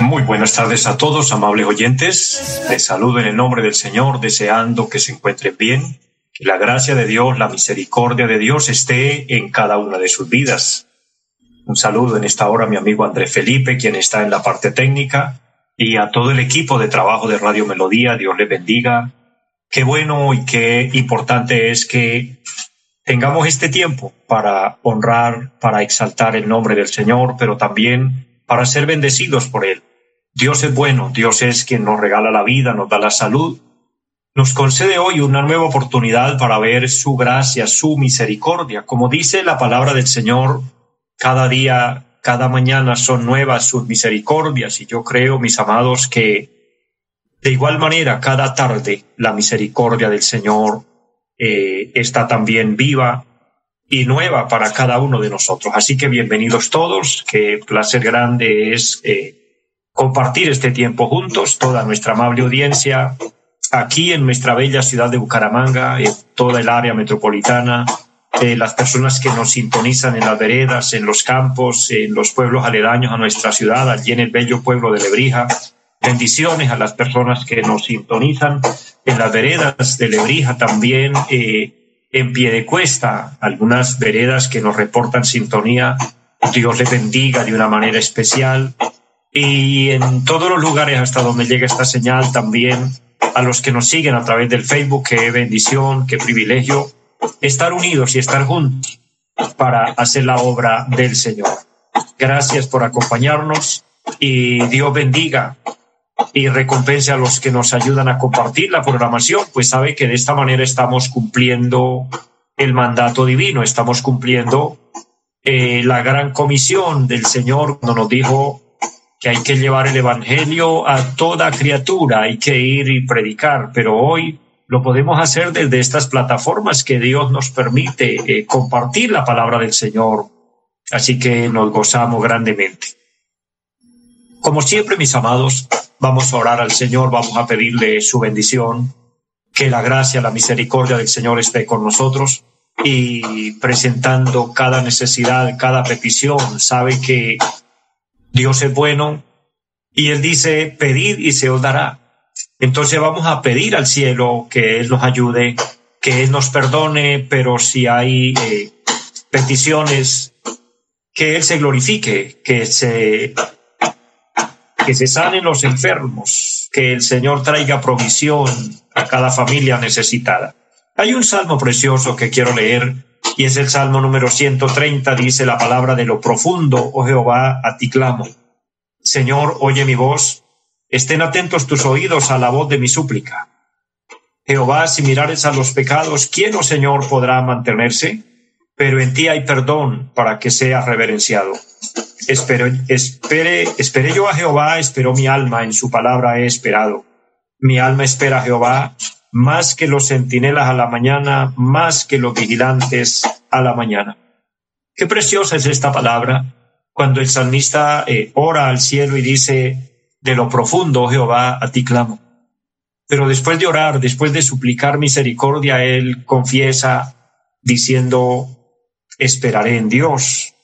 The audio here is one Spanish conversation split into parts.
Muy buenas tardes a todos, amables oyentes. Les saludo en el nombre del Señor, deseando que se encuentren bien, que la gracia de Dios, la misericordia de Dios esté en cada una de sus vidas. Un saludo en esta hora a mi amigo André Felipe, quien está en la parte técnica, y a todo el equipo de trabajo de Radio Melodía. Dios les bendiga. Qué bueno y qué importante es que tengamos este tiempo para honrar, para exaltar el nombre del Señor, pero también para ser bendecidos por Él. Dios es bueno, Dios es quien nos regala la vida, nos da la salud, nos concede hoy una nueva oportunidad para ver su gracia, su misericordia. Como dice la palabra del Señor, cada día, cada mañana son nuevas sus misericordias y yo creo, mis amados, que de igual manera cada tarde la misericordia del Señor eh, está también viva y nueva para cada uno de nosotros. Así que bienvenidos todos, qué placer grande es. Eh, compartir este tiempo juntos, toda nuestra amable audiencia, aquí en nuestra bella ciudad de Bucaramanga, en toda el área metropolitana, eh, las personas que nos sintonizan en las veredas, en los campos, en los pueblos aledaños a nuestra ciudad, allí en el bello pueblo de Lebrija. Bendiciones a las personas que nos sintonizan en las veredas de Lebrija también, eh, en pie de cuesta, algunas veredas que nos reportan sintonía. Dios les bendiga de una manera especial y en todos los lugares hasta donde llega esta señal también a los que nos siguen a través del Facebook, qué bendición, qué privilegio estar unidos y estar juntos para hacer la obra del Señor. Gracias por acompañarnos y Dios bendiga y recompense a los que nos ayudan a compartir la programación, pues sabe que de esta manera estamos cumpliendo el mandato divino, estamos cumpliendo eh, la gran comisión del Señor cuando nos dijo que hay que llevar el Evangelio a toda criatura, hay que ir y predicar, pero hoy lo podemos hacer desde estas plataformas que Dios nos permite eh, compartir la palabra del Señor. Así que nos gozamos grandemente. Como siempre, mis amados, vamos a orar al Señor, vamos a pedirle su bendición, que la gracia, la misericordia del Señor esté con nosotros y presentando cada necesidad, cada petición, sabe que Dios es bueno y Él dice, pedid y se os dará. Entonces vamos a pedir al cielo que Él nos ayude, que Él nos perdone, pero si hay eh, peticiones, que Él se glorifique, que se, que se sanen los enfermos, que el Señor traiga provisión a cada familia necesitada. Hay un salmo precioso que quiero leer y es el Salmo número 130, dice la palabra de lo profundo, oh Jehová, a ti clamo. Señor, oye mi voz, estén atentos tus oídos a la voz de mi súplica. Jehová, si mirares a los pecados, ¿quién, oh Señor, podrá mantenerse? Pero en ti hay perdón para que sea reverenciado. Espero, espere, esperé yo a Jehová, esperó mi alma, en su palabra he esperado. Mi alma espera a Jehová, más que los centinelas a la mañana, más que los vigilantes a la mañana. Qué preciosa es esta palabra cuando el salmista eh, ora al cielo y dice, de lo profundo, Jehová, a ti clamo. Pero después de orar, después de suplicar misericordia, él confiesa diciendo, esperaré en Dios,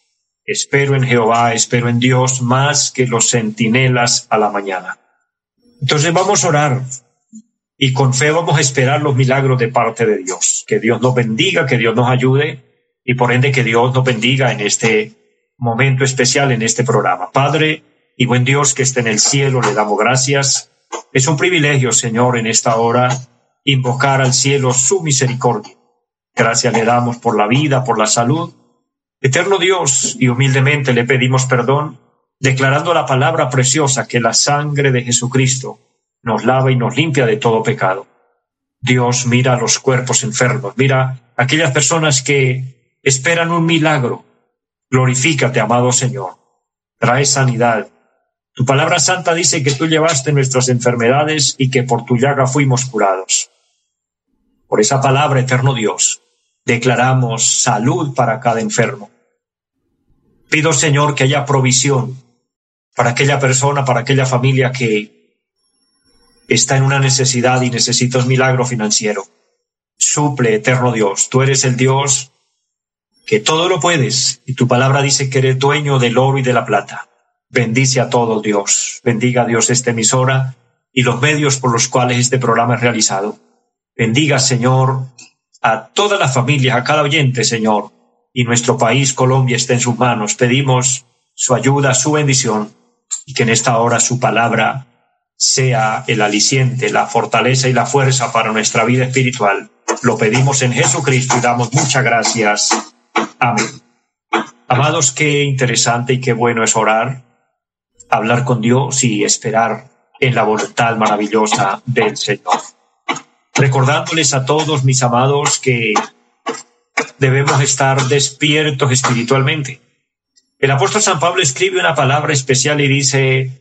espero en Jehová, espero en Dios más que los centinelas a la mañana. Entonces vamos a orar y con fe vamos a esperar los milagros de parte de Dios. Que Dios nos bendiga, que Dios nos ayude y por ende que Dios nos bendiga en este momento especial, en este programa. Padre y buen Dios que esté en el cielo, le damos gracias. Es un privilegio, Señor, en esta hora invocar al cielo su misericordia. Gracias le damos por la vida, por la salud. Eterno Dios, y humildemente le pedimos perdón, declarando la palabra preciosa que la sangre de Jesucristo nos lava y nos limpia de todo pecado. Dios mira a los cuerpos enfermos, mira a aquellas personas que esperan un milagro. Glorifícate, amado Señor. trae sanidad. Tu palabra santa dice que tú llevaste nuestras enfermedades y que por tu llaga fuimos curados. Por esa palabra, eterno Dios, declaramos salud para cada enfermo. Pido, Señor, que haya provisión para aquella persona, para aquella familia que está en una necesidad y necesita un milagro financiero. Suple, eterno Dios. Tú eres el Dios que todo lo puedes y tu palabra dice que eres dueño del oro y de la plata. Bendice a todos, Dios. Bendiga a Dios esta emisora y los medios por los cuales este programa es realizado. Bendiga, Señor, a todas las familias, a cada oyente, Señor. Y nuestro país, Colombia, está en sus manos. Pedimos su ayuda, su bendición y que en esta hora su palabra sea el aliciente, la fortaleza y la fuerza para nuestra vida espiritual. Lo pedimos en Jesucristo y damos muchas gracias. Amén. Amados, qué interesante y qué bueno es orar, hablar con Dios y esperar en la voluntad maravillosa del Señor. Recordándoles a todos, mis amados, que debemos estar despiertos espiritualmente. El apóstol San Pablo escribe una palabra especial y dice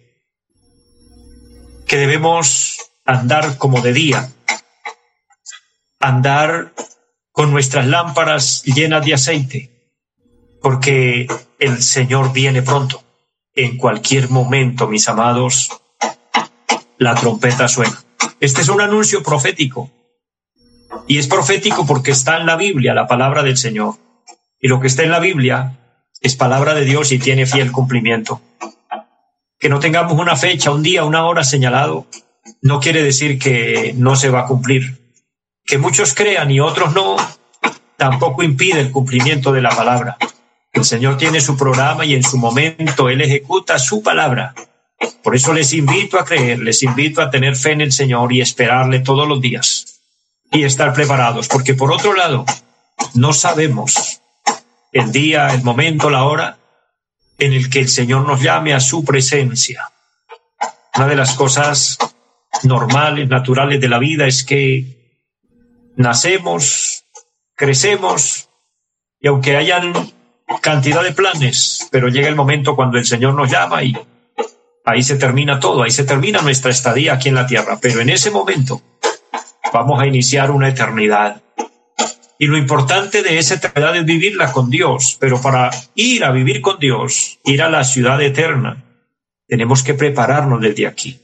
que debemos andar como de día, andar con nuestras lámparas llenas de aceite, porque el Señor viene pronto. En cualquier momento, mis amados, la trompeta suena. Este es un anuncio profético. Y es profético porque está en la Biblia, la palabra del Señor. Y lo que está en la Biblia es palabra de Dios y tiene fiel cumplimiento. Que no tengamos una fecha, un día, una hora señalado, no quiere decir que no se va a cumplir. Que muchos crean y otros no, tampoco impide el cumplimiento de la palabra. El Señor tiene su programa y en su momento Él ejecuta su palabra. Por eso les invito a creer, les invito a tener fe en el Señor y esperarle todos los días y estar preparados, porque por otro lado, no sabemos el día, el momento, la hora en el que el Señor nos llame a su presencia. Una de las cosas normales, naturales de la vida es que nacemos, crecemos y aunque hayan cantidad de planes, pero llega el momento cuando el Señor nos llama y ahí se termina todo, ahí se termina nuestra estadía aquí en la tierra, pero en ese momento vamos a iniciar una eternidad y lo importante de esa eternidad es vivirla con Dios, pero para ir a vivir con Dios, ir a la ciudad eterna, tenemos que prepararnos desde aquí.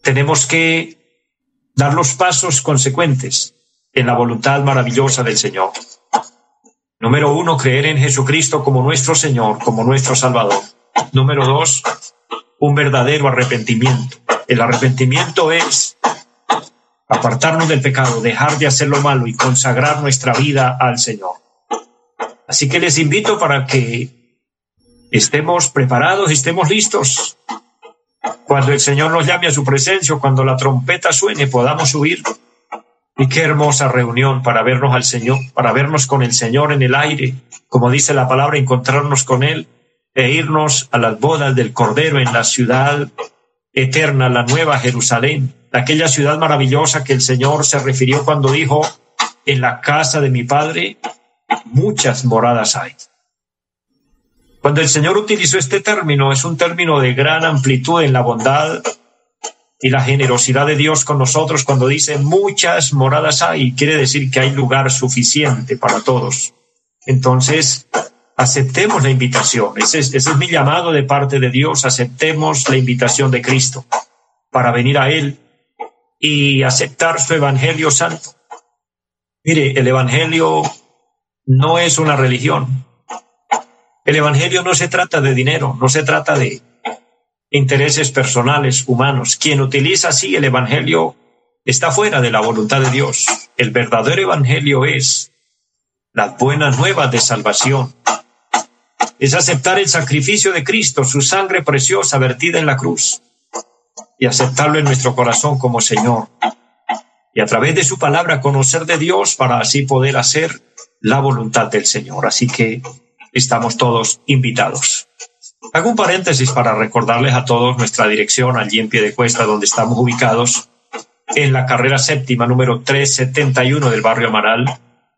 Tenemos que dar los pasos consecuentes en la voluntad maravillosa del Señor. Número uno, creer en Jesucristo como nuestro Señor, como nuestro Salvador. Número dos, un verdadero arrepentimiento. El arrepentimiento es apartarnos del pecado, dejar de hacer lo malo y consagrar nuestra vida al Señor. Así que les invito para que estemos preparados, estemos listos. Cuando el Señor nos llame a su presencia, cuando la trompeta suene, podamos subir. Y qué hermosa reunión para vernos al Señor, para vernos con el Señor en el aire, como dice la palabra, encontrarnos con Él e irnos a las bodas del Cordero en la ciudad eterna, la nueva Jerusalén, aquella ciudad maravillosa que el Señor se refirió cuando dijo, en la casa de mi Padre muchas moradas hay. Cuando el Señor utilizó este término, es un término de gran amplitud en la bondad y la generosidad de Dios con nosotros cuando dice muchas moradas hay, quiere decir que hay lugar suficiente para todos. Entonces, aceptemos la invitación. Ese es, ese es mi llamado de parte de Dios. Aceptemos la invitación de Cristo para venir a Él y aceptar su Evangelio santo. Mire, el Evangelio no es una religión. El Evangelio no se trata de dinero, no se trata de intereses personales humanos. Quien utiliza así el Evangelio está fuera de la voluntad de Dios. El verdadero Evangelio es las buenas nuevas de salvación. Es aceptar el sacrificio de Cristo, su sangre preciosa vertida en la cruz y aceptarlo en nuestro corazón como Señor. Y a través de su palabra conocer de Dios para así poder hacer la voluntad del Señor. Así que estamos todos invitados. Hago un paréntesis para recordarles a todos nuestra dirección allí en pie de cuesta donde estamos ubicados en la carrera séptima número 371 del barrio Amaral,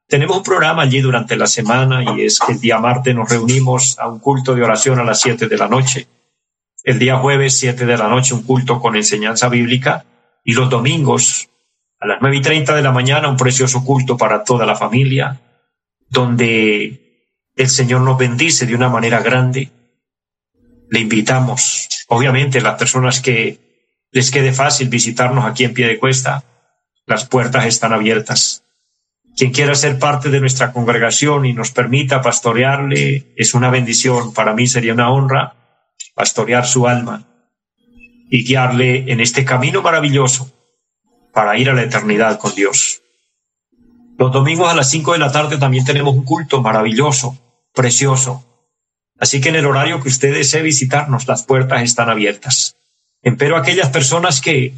tenemos un programa allí durante la semana y es que el día martes nos reunimos a un culto de oración a las 7 de la noche. El día jueves, 7 de la noche, un culto con enseñanza bíblica. Y los domingos, a las nueve y treinta de la mañana, un precioso culto para toda la familia, donde el Señor nos bendice de una manera grande. Le invitamos, obviamente, las personas que les quede fácil visitarnos aquí en pie de cuesta, las puertas están abiertas. Quien quiera ser parte de nuestra congregación y nos permita pastorearle, es una bendición. Para mí sería una honra pastorear su alma y guiarle en este camino maravilloso para ir a la eternidad con Dios. Los domingos a las cinco de la tarde también tenemos un culto maravilloso, precioso. Así que en el horario que usted desee visitarnos, las puertas están abiertas. Empero aquellas personas que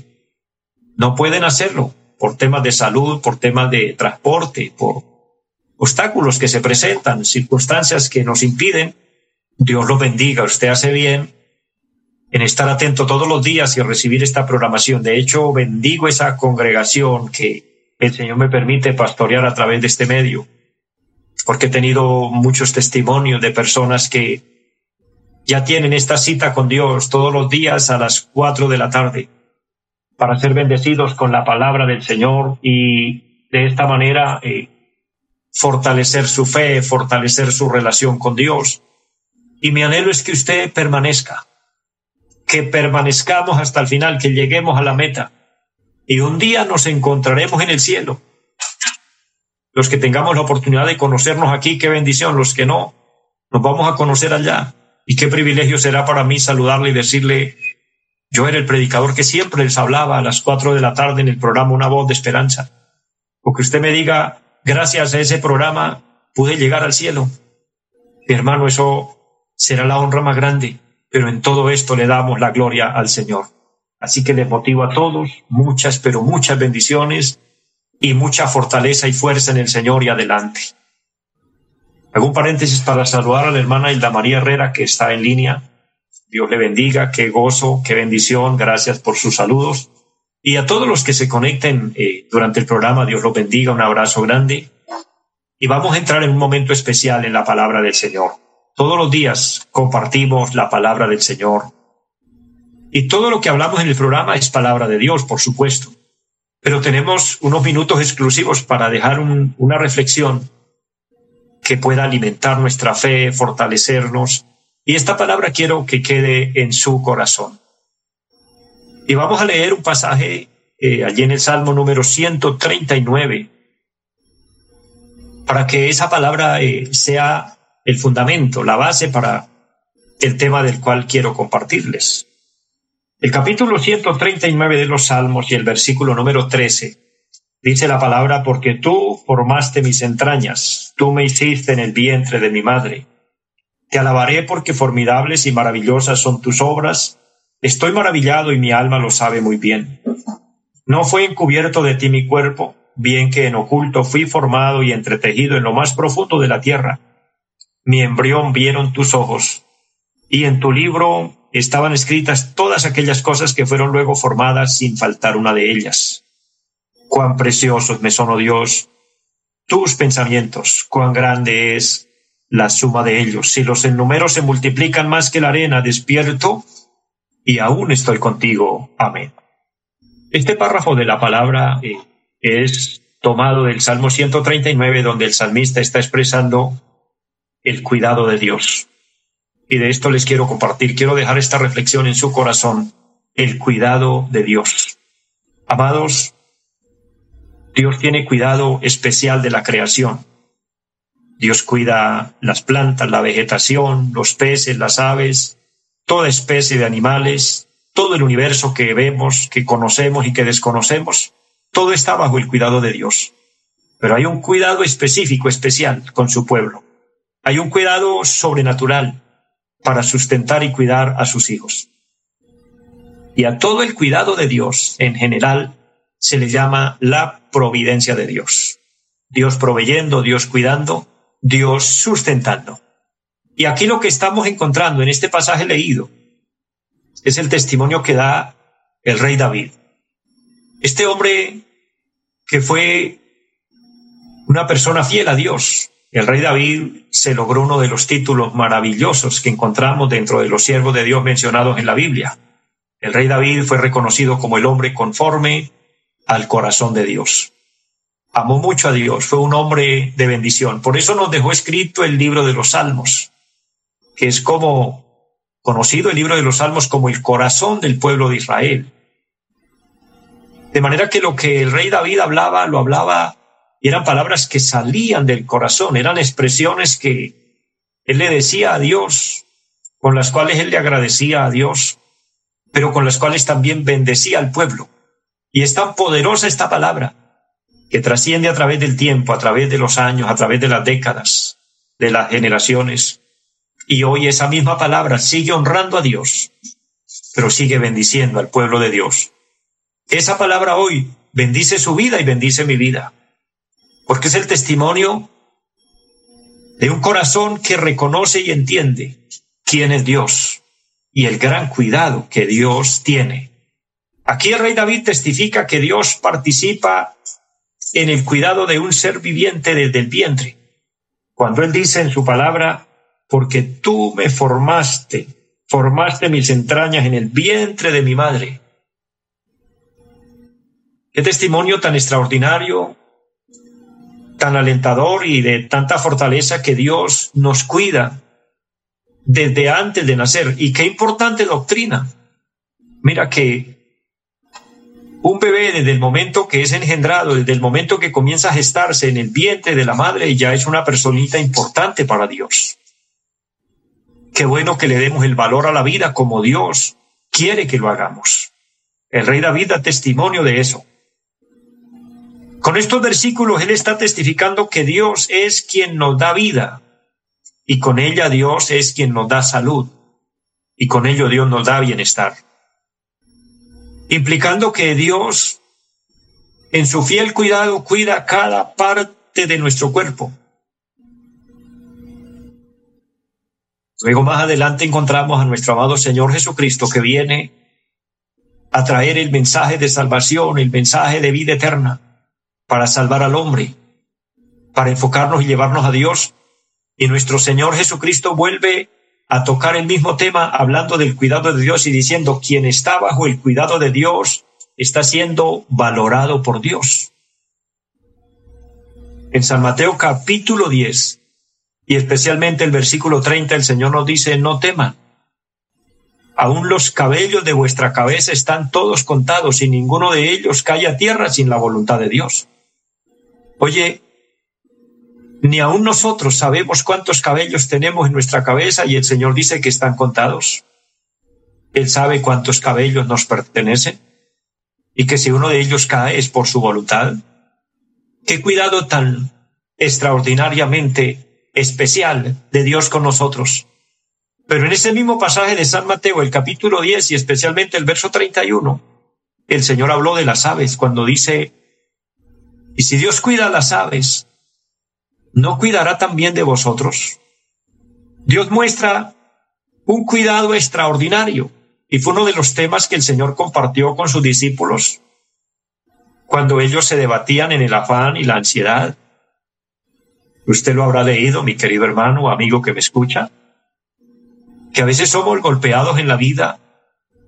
no pueden hacerlo, por temas de salud, por temas de transporte, por obstáculos que se presentan, circunstancias que nos impiden, Dios lo bendiga. Usted hace bien en estar atento todos los días y recibir esta programación. De hecho, bendigo esa congregación que el Señor me permite pastorear a través de este medio, porque he tenido muchos testimonios de personas que ya tienen esta cita con Dios todos los días a las cuatro de la tarde para ser bendecidos con la palabra del Señor y de esta manera eh, fortalecer su fe, fortalecer su relación con Dios. Y mi anhelo es que usted permanezca, que permanezcamos hasta el final, que lleguemos a la meta. Y un día nos encontraremos en el cielo. Los que tengamos la oportunidad de conocernos aquí, qué bendición. Los que no, nos vamos a conocer allá. Y qué privilegio será para mí saludarle y decirle, yo era el predicador que siempre les hablaba a las cuatro de la tarde en el programa Una voz de esperanza. O que usted me diga, gracias a ese programa pude llegar al cielo. Mi hermano, eso será la honra más grande, pero en todo esto le damos la gloria al Señor. Así que les motivo a todos muchas, pero muchas bendiciones y mucha fortaleza y fuerza en el Señor y adelante. Un paréntesis para saludar a la hermana Hilda María Herrera que está en línea Dios le bendiga, qué gozo, qué bendición, gracias por sus saludos. Y a todos los que se conecten eh, durante el programa, Dios los bendiga, un abrazo grande. Y vamos a entrar en un momento especial en la palabra del Señor. Todos los días compartimos la palabra del Señor. Y todo lo que hablamos en el programa es palabra de Dios, por supuesto. Pero tenemos unos minutos exclusivos para dejar una reflexión que pueda alimentar nuestra fe, fortalecernos y esta palabra quiero que quede en su corazón. Y vamos a leer un pasaje eh, allí en el Salmo número 139, para que esa palabra eh, sea el fundamento, la base para el tema del cual quiero compartirles. El capítulo 139 de los Salmos y el versículo número 13 dice la palabra, porque tú formaste mis entrañas, tú me hiciste en el vientre de mi madre. Te alabaré porque formidables y maravillosas son tus obras. Estoy maravillado y mi alma lo sabe muy bien. No fue encubierto de ti mi cuerpo, bien que en oculto fui formado y entretejido en lo más profundo de la tierra. Mi embrión vieron tus ojos, y en tu libro estaban escritas todas aquellas cosas que fueron luego formadas sin faltar una de ellas. Cuán preciosos me son, oh Dios, tus pensamientos, cuán grande es la suma de ellos. Si los en número se multiplican más que la arena, despierto y aún estoy contigo. Amén. Este párrafo de la palabra eh, es tomado del Salmo 139, donde el salmista está expresando el cuidado de Dios. Y de esto les quiero compartir, quiero dejar esta reflexión en su corazón, el cuidado de Dios. Amados, Dios tiene cuidado especial de la creación. Dios cuida las plantas, la vegetación, los peces, las aves, toda especie de animales, todo el universo que vemos, que conocemos y que desconocemos, todo está bajo el cuidado de Dios. Pero hay un cuidado específico, especial con su pueblo. Hay un cuidado sobrenatural para sustentar y cuidar a sus hijos. Y a todo el cuidado de Dios en general se le llama la providencia de Dios. Dios proveyendo, Dios cuidando, Dios sustentando. Y aquí lo que estamos encontrando en este pasaje leído es el testimonio que da el rey David. Este hombre que fue una persona fiel a Dios. El rey David se logró uno de los títulos maravillosos que encontramos dentro de los siervos de Dios mencionados en la Biblia. El rey David fue reconocido como el hombre conforme al corazón de Dios. Amó mucho a Dios, fue un hombre de bendición. Por eso nos dejó escrito el libro de los Salmos, que es como conocido el libro de los Salmos como el corazón del pueblo de Israel. De manera que lo que el rey David hablaba, lo hablaba eran palabras que salían del corazón, eran expresiones que él le decía a Dios, con las cuales él le agradecía a Dios, pero con las cuales también bendecía al pueblo. Y es tan poderosa esta palabra que trasciende a través del tiempo, a través de los años, a través de las décadas, de las generaciones. Y hoy esa misma palabra sigue honrando a Dios, pero sigue bendiciendo al pueblo de Dios. Esa palabra hoy bendice su vida y bendice mi vida porque es el testimonio de un corazón que reconoce y entiende quién es Dios y el gran cuidado que Dios tiene. Aquí el rey David testifica que Dios participa en el cuidado de un ser viviente desde el vientre. Cuando él dice en su palabra, porque tú me formaste, formaste mis entrañas en el vientre de mi madre. Qué testimonio tan extraordinario tan alentador y de tanta fortaleza que Dios nos cuida desde antes de nacer. Y qué importante doctrina. Mira que un bebé desde el momento que es engendrado, desde el momento que comienza a gestarse en el vientre de la madre, ya es una personita importante para Dios. Qué bueno que le demos el valor a la vida como Dios quiere que lo hagamos. El rey David da testimonio de eso. Con estos versículos Él está testificando que Dios es quien nos da vida y con ella Dios es quien nos da salud y con ello Dios nos da bienestar. Implicando que Dios en su fiel cuidado cuida cada parte de nuestro cuerpo. Luego más adelante encontramos a nuestro amado Señor Jesucristo que viene a traer el mensaje de salvación, el mensaje de vida eterna para salvar al hombre, para enfocarnos y llevarnos a Dios. Y nuestro Señor Jesucristo vuelve a tocar el mismo tema hablando del cuidado de Dios y diciendo, quien está bajo el cuidado de Dios está siendo valorado por Dios. En San Mateo capítulo 10 y especialmente el versículo 30 el Señor nos dice, no teman. Aún los cabellos de vuestra cabeza están todos contados y ninguno de ellos cae a tierra sin la voluntad de Dios. Oye, ni aún nosotros sabemos cuántos cabellos tenemos en nuestra cabeza y el Señor dice que están contados. Él sabe cuántos cabellos nos pertenecen y que si uno de ellos cae es por su voluntad. Qué cuidado tan extraordinariamente especial de Dios con nosotros. Pero en ese mismo pasaje de San Mateo, el capítulo 10 y especialmente el verso 31, el Señor habló de las aves cuando dice, y si Dios cuida a las aves, ¿no cuidará también de vosotros? Dios muestra un cuidado extraordinario y fue uno de los temas que el Señor compartió con sus discípulos cuando ellos se debatían en el afán y la ansiedad. Usted lo habrá leído, mi querido hermano o amigo que me escucha, que a veces somos golpeados en la vida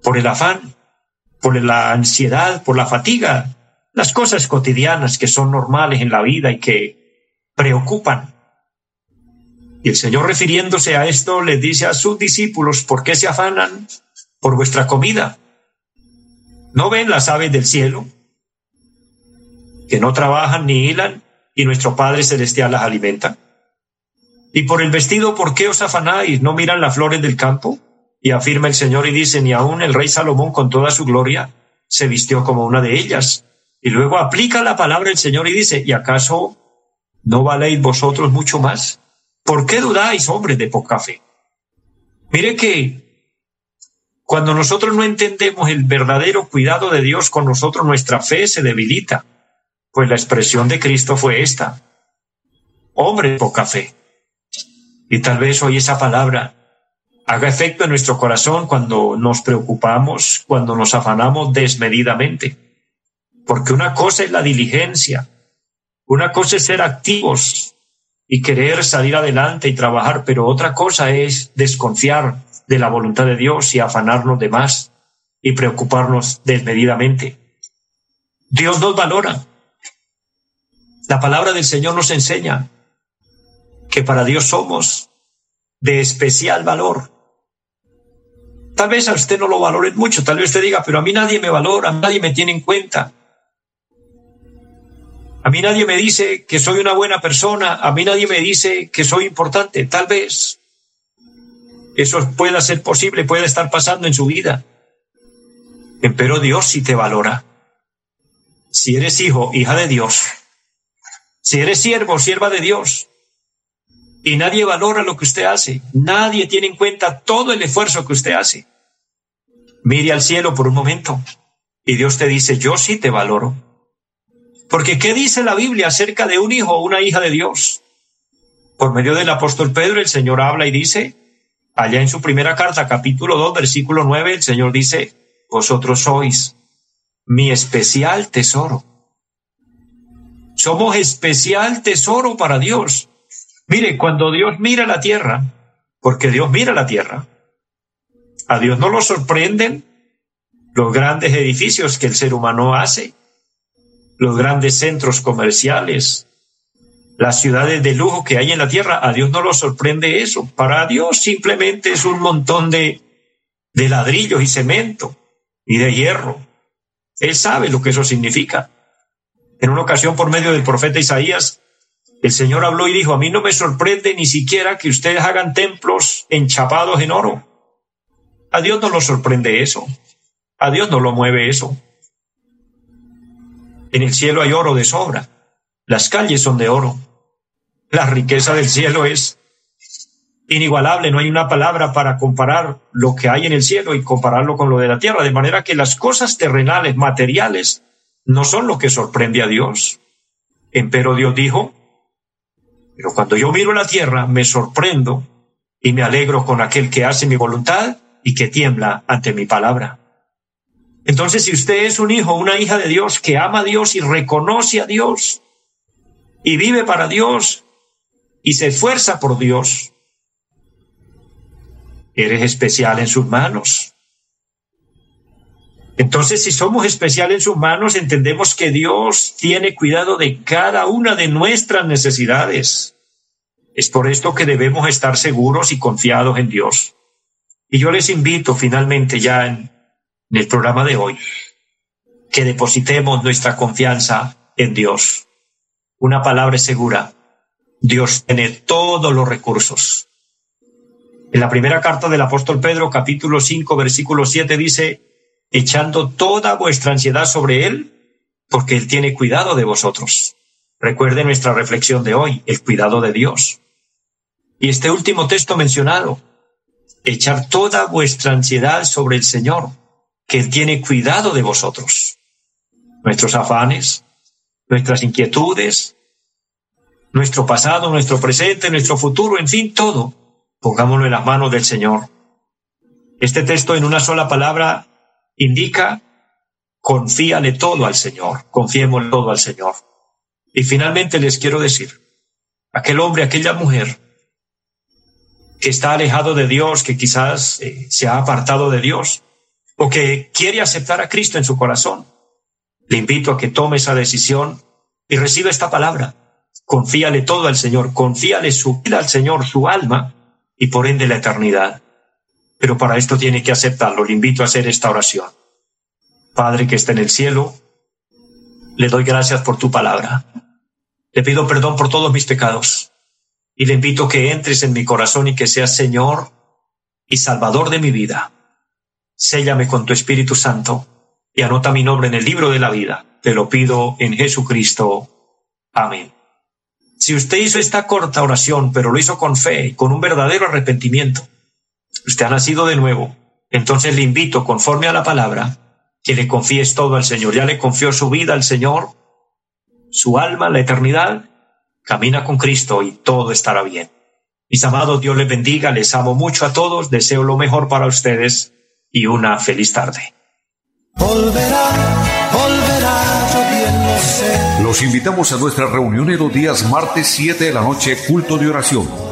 por el afán, por la ansiedad, por la fatiga, las cosas cotidianas que son normales en la vida y que preocupan. Y el Señor refiriéndose a esto le dice a sus discípulos, ¿por qué se afanan por vuestra comida? ¿No ven las aves del cielo? Que no trabajan ni hilan y nuestro Padre Celestial las alimenta. Y por el vestido, ¿por qué os afanáis? ¿No miran las flores del campo? Y afirma el Señor y dice, ni aun el rey Salomón con toda su gloria se vistió como una de ellas. Y luego aplica la palabra el Señor y dice, ¿y acaso no valéis vosotros mucho más? ¿Por qué dudáis, hombres de poca fe? Mire que cuando nosotros no entendemos el verdadero cuidado de Dios con nosotros, nuestra fe se debilita. Pues la expresión de Cristo fue esta. Hombre de poca fe. Y tal vez hoy esa palabra haga efecto en nuestro corazón cuando nos preocupamos, cuando nos afanamos desmedidamente. Porque una cosa es la diligencia, Una cosa es ser activos y querer salir adelante y trabajar, pero otra cosa es desconfiar de la voluntad de Dios y afanarnos de más y preocuparnos desmedidamente. Dios nos valora. La palabra del Señor nos enseña que para Dios somos de especial valor. Tal vez a usted no lo valoren mucho, tal vez usted diga, pero a mí nadie me valora, nadie me tiene en cuenta. A mí nadie me dice que soy una buena persona, a mí nadie me dice que soy importante. Tal vez eso pueda ser posible, pueda estar pasando en su vida. Pero Dios sí te valora. Si eres hijo, hija de Dios, si eres siervo, sierva de Dios, y nadie valora lo que usted hace, nadie tiene en cuenta todo el esfuerzo que usted hace. Mire al cielo por un momento y Dios te dice, yo sí te valoro. Porque ¿qué dice la Biblia acerca de un hijo o una hija de Dios? Por medio del apóstol Pedro el Señor habla y dice, allá en su primera carta, capítulo 2, versículo 9, el Señor dice, vosotros sois mi especial tesoro. Somos especial tesoro para Dios. Mire, cuando Dios mira la tierra, porque Dios mira la tierra, a Dios no lo sorprenden los grandes edificios que el ser humano hace, los grandes centros comerciales, las ciudades de lujo que hay en la tierra. A Dios no lo sorprende eso. Para Dios simplemente es un montón de, de ladrillos y cemento y de hierro. Él sabe lo que eso significa. En una ocasión, por medio del profeta Isaías, el Señor habló y dijo, a mí no me sorprende ni siquiera que ustedes hagan templos enchapados en oro. A Dios no lo sorprende eso. A Dios no lo mueve eso. En el cielo hay oro de sobra. Las calles son de oro. La riqueza del cielo es inigualable. No hay una palabra para comparar lo que hay en el cielo y compararlo con lo de la tierra. De manera que las cosas terrenales, materiales, no son lo que sorprende a Dios. Empero Dios dijo, pero cuando yo miro la tierra, me sorprendo y me alegro con aquel que hace mi voluntad y que tiembla ante mi palabra. Entonces, si usted es un hijo, una hija de Dios que ama a Dios y reconoce a Dios y vive para Dios y se esfuerza por Dios, eres especial en sus manos. Entonces, si somos especial en sus manos, entendemos que Dios tiene cuidado de cada una de nuestras necesidades. Es por esto que debemos estar seguros y confiados en Dios. Y yo les invito finalmente ya en, el programa de hoy que depositemos nuestra confianza en Dios. Una palabra segura. Dios tiene todos los recursos. En la primera carta del apóstol Pedro, capítulo 5, versículo 7, dice, echando toda vuestra ansiedad sobre Él, porque Él tiene cuidado de vosotros. Recuerde nuestra reflexión de hoy, el cuidado de Dios. Y este último texto mencionado, echar toda vuestra ansiedad sobre el Señor, que tiene cuidado de vosotros. Nuestros afanes, nuestras inquietudes, nuestro pasado, nuestro presente, nuestro futuro, en fin, todo, pongámoslo en las manos del Señor. Este texto en una sola palabra indica confíale todo al Señor, confiemos todo al Señor. Y finalmente les quiero decir, aquel hombre, aquella mujer que está alejado de Dios, que quizás eh, se ha apartado de Dios, o que quiere aceptar a Cristo en su corazón, le invito a que tome esa decisión y reciba esta palabra. Confíale todo al Señor, confíale su vida al Señor, su alma y por ende la eternidad pero para esto tiene que aceptarlo. Le invito a hacer esta oración. Padre que está en el cielo, le doy gracias por tu palabra. Le pido perdón por todos mis pecados y le invito que entres en mi corazón y que seas Señor y Salvador de mi vida. Séllame con tu Espíritu Santo y anota mi nombre en el libro de la vida. Te lo pido en Jesucristo. Amén. Si usted hizo esta corta oración, pero lo hizo con fe con un verdadero arrepentimiento, usted ha nacido de nuevo, entonces le invito, conforme a la palabra, que le confíes todo al Señor. Ya le confió su vida al Señor, su alma, la eternidad. Camina con Cristo y todo estará bien. Mis amados, Dios les bendiga, les amo mucho a todos, deseo lo mejor para ustedes y una feliz tarde. Volverá, volverá, yo bien lo sé. Los invitamos a nuestra reunión en los días martes 7 de la noche, culto de oración.